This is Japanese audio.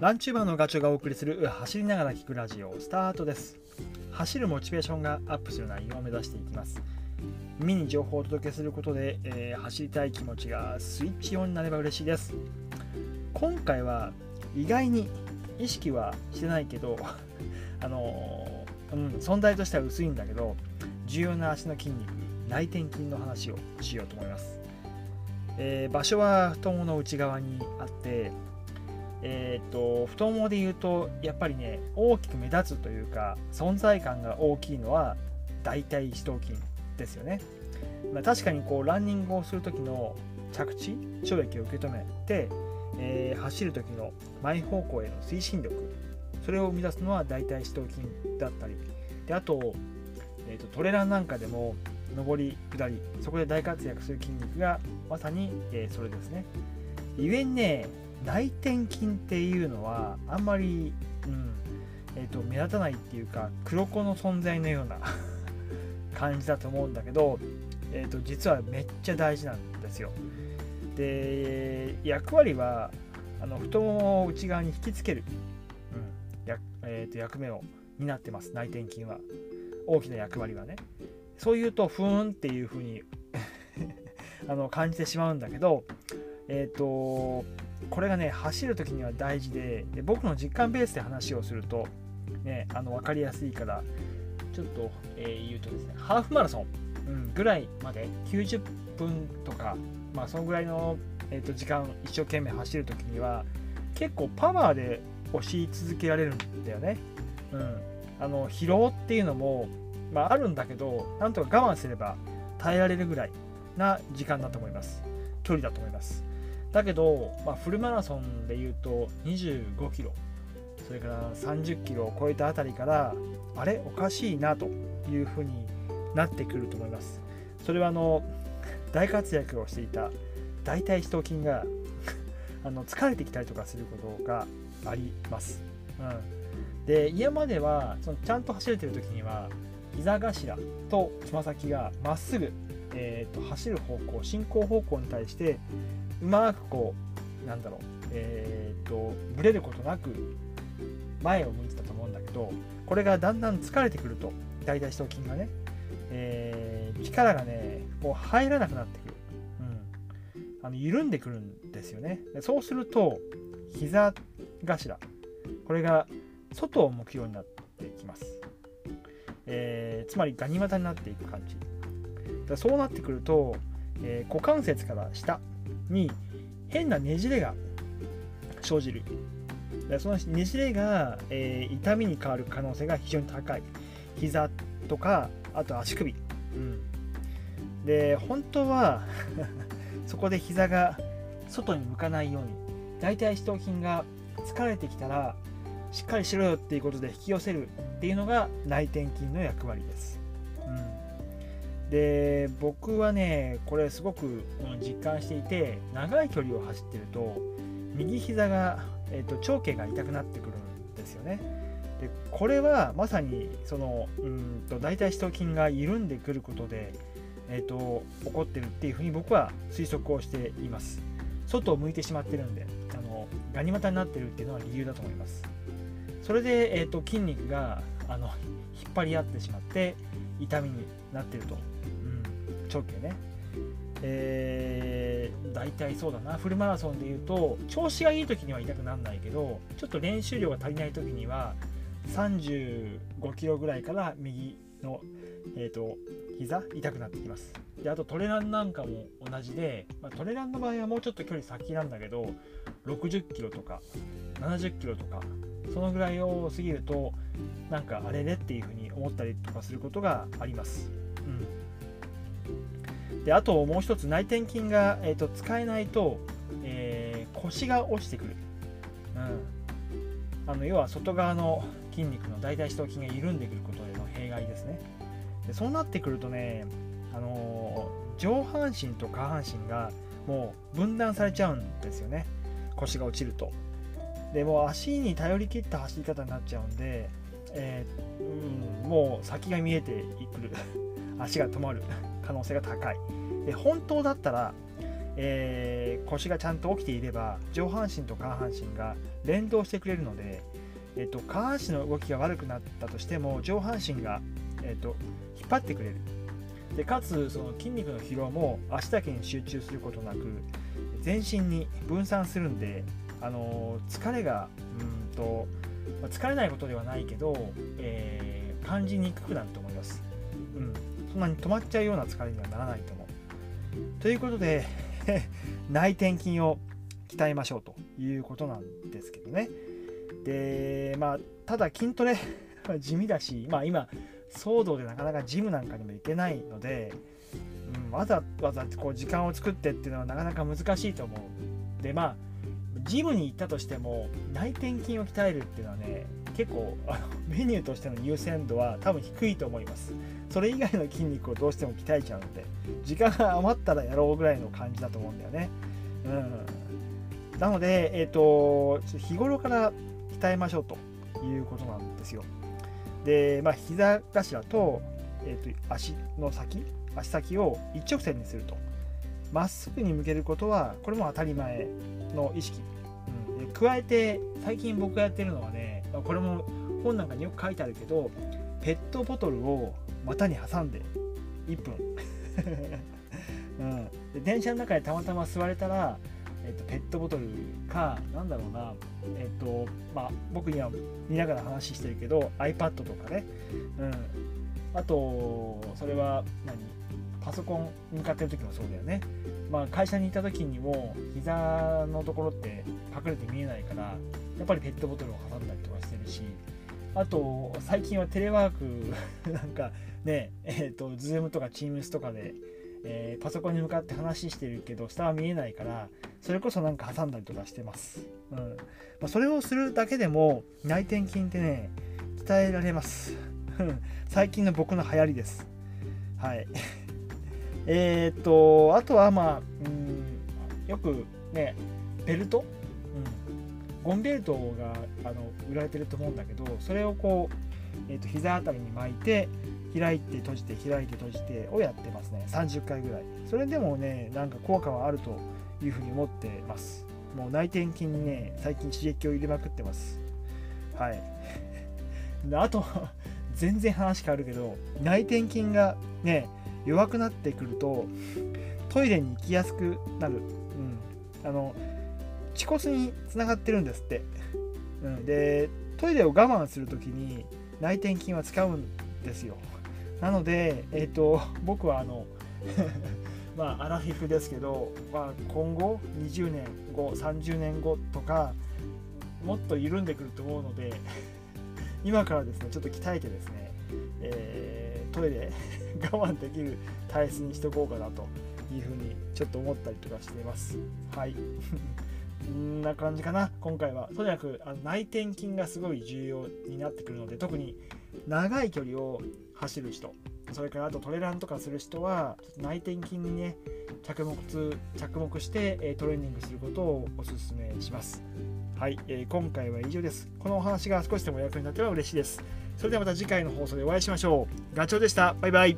ランチューバーのガチョウがお送りする走りながら聞くラジオスタートです。走るモチベーションがアップする内容を目指していきます。耳に情報をお届けすることで、えー、走りたい気持ちがスイッチオンになれば嬉しいです。今回は意外に意識はしてないけど あのー、うん、存在としては薄いんだけど重要な足の筋肉内転筋の話をしようと思います、えー、場所は太ももの内側にあってえーと、太ももで言うとやっぱりね大きく目立つというか存在感が大きいのは大腿四頭筋ですよね、まあ、確かにこうランニングをする時の着地衝撃を受け止めて、えー、走る時の前方向への推進力それを生み出すのは大腿四頭筋だったり。であと,、えーと、トレランなんかでも上り下りそこで大活躍する筋肉がまさに、えー、それですね。ゆえにね内転筋っていうのはあんまり、うんえーと、目立たないっていうか黒子の存在のような 感じだと思うんだけど、えーと、実はめっちゃ大事なんですよ。で役割はあの太ももを内側に引きつける、うんやえーと、役目を担ってます。内転筋は。大きな役割はね。そう言うとふーんっていう風に あの感じてしまうんだけどえっ、ー、とこれがね走る時には大事でで僕の実感ベースで話をすると、ね、あの分かりやすいからちょっと、えー、言うとですねハーフマラソン、うん、ぐらいまで90分とか、まあ、そのぐらいの、えーと、時間一生懸命走る時には結構パワーで押し続けられるんだよね。うん、あの疲労っていうのも、まあ、あるんだけどなんとか我慢すれば耐えられるぐらいな時間だと思います。距離だと思います。だけど、まあ、フルマラソンでいうと25キロそれから30キロを超えたあたりからあれ？おかしいなというふうになってくると思います。それはあの大活躍をしていた大腿四頭筋が あの疲れてきたりとかすることがあります、うん、で今まではそのちゃんと走れてる時には膝頭とつま先がまっすぐ、えーと走る方向進行方向に対してうまくこうなんだろう。えー、っとブレることなく前を向いてたと思うんだけどこれがだんだん疲れてくると大腿四頭筋がね、えー、力がねこう入らなくなってくる、うん、あの緩んでくるんですよね。そうすると膝頭これが外を向くようになってきます、えー、つまりガニ股になっていく感じ。だそうなってくると、えー、股関節から下。に変なねじれが生じる。そのねじれが、えー、痛みに変わる可能性が非常に高い。膝とかあと足首、うん、で本当は そこで膝が外に向かないように大体四頭筋が疲れてきたらしっかりしろよっていうことで引き寄せるっていうのが内転筋の役割です、で僕はねこれすごく実感していて長い距離を走ってると右膝が、えーと、長径が痛くなってくるんですよね。でこれはまさにそのうんと大腿四頭筋が緩んでくることで、えーと、起こってるっていうふうに僕は推測をしています。外を向いてしまってるんであのガニ股になってるっていうのは理由だと思います。それで、えーと筋肉があの 引っ張り合ってしまって痛みになってるとうん長距ね。えー、大体そうだな、フルマラソンでいうと、調子がいい時には痛くならないけど、ちょっと練習量が足りない時には、35キロぐらいから右の、えーと、膝？痛くなってきます。であとトレランなんかも同じで、まあ、トレランの場合はもうちょっと距離先なんだけど60キロとか70キロとかそのぐらいを過ぎるとなんかあれれっていうふうに思ったりとかすることがあります。うん。であともう一つ内転筋が、えーと、使えないと、えー、腰が落ちてくる、うん、あの要は外側の筋肉の大腿四頭筋が緩んでくることへの弊害ですね。でそうなってくるとね、あのー、上半身と下半身がもう分断されちゃうんですよね。腰が落ちると。でも足に頼り切った走り方になっちゃうんで、えー、うん、もう先が見えてく。る 足が止まる。可能性が高い。で本当だったら、えー、腰がちゃんと起きていれば上半身と下半身が連動してくれるので、えーと、下半身の動きが悪くなったとしても上半身が、えーと、引っ張ってくれる。でかつその筋肉の疲労も足だけに集中することなく全身に分散するんで、あの、疲れがうんと、疲れないことではないけど、えー、感じにくくなると思います、うん、そんなに止まっちゃうような疲れにはならないと思うということで 内転筋を鍛えましょうということなんですけどね。で、まあ、ただ筋トレ 地味だし、まあ今、騒動でなかなかジムなんかにも行けないので、うん、わざわざこう時間を作ってっていうのはなかなか難しいと思う。で、まあ、ジムに行ったとしても内転筋を鍛えるっていうのはね結構あの メニューとしての優先度は多分低いと思います。それ以外の筋肉をどうしても鍛えちゃうので時間が余ったらやろうぐらいの感じだと思うんだよね。うん。なのでえっ、ー、と日頃から鍛えましょうということなんですよ。でまあ膝頭と,、えーと、足の先足先を一直線にすると。まっすぐに向けることはこれも当たり前。の意識、うん、加えて最近僕がやってるのはねこれも本なんかによく書いてあるけどペットボトルを股に挟んで1分、うん、で電車の中でたまたま座れたら、えっと、ペットボトルかなんだろうなえっとまあ僕には見ながら話してるけど iPad とかね、うん、あとそれは何？パソコンに向かってる時もそうだよね。まあ、会社にいた時にも膝のところって隠れて見えないからやっぱりペットボトルを挟んだりとかしてるしあと最近はテレワーク なんかねえっ、ー、と Zoom とか Teams とかで、えー、パソコンに向かって話してるけど下は見えないからそれこそなんか挟んだりとかしてます、うん。まあ、それをするだけでも内転筋ってね鍛えられます。最近の僕の流行りです。はい。えっ、と、あとはまあ、うん、よくね、ベルト、うん、ゴンベルトがあの売られてると思うんだけど、それをこう、えーと、膝あたりに巻いて、開いて閉じて開いて閉じてをやってますね。30回ぐらい。それでもね、なんか効果はあるというふうに思ってます。もう内転筋にね、最近刺激を入れまくってます。はい。あと、全然話変わるけど、内転筋がね、弱くなってくるとトイレに行きやすくなる、うん、あの恥骨につながってるんですって、うん、でトイレを我慢する時に内転筋は使うんですよ。なので、えーと、僕はあの まあアラフィフですけど、まあ、今後20年後30年後とかもっと緩んでくると思うので今からですねちょっと鍛えてですね、えー、トイレ 我慢できる体質にしとこうかなというふうにちょっと思ったりとかしています。はい。こんな感じかな、今回は。とにかくあの内転筋がすごい重要になってくるので、特に長い距離を走る人、それからあとトレランとかする人は、内転筋にね、着目着目してトレーニングすることをお勧めします。はい、えー、今回は以上です。このお話が少しでも役に立てば嬉しいです。それではまた次回の放送でお会いしましょう。ガチョウでした。バイバイ。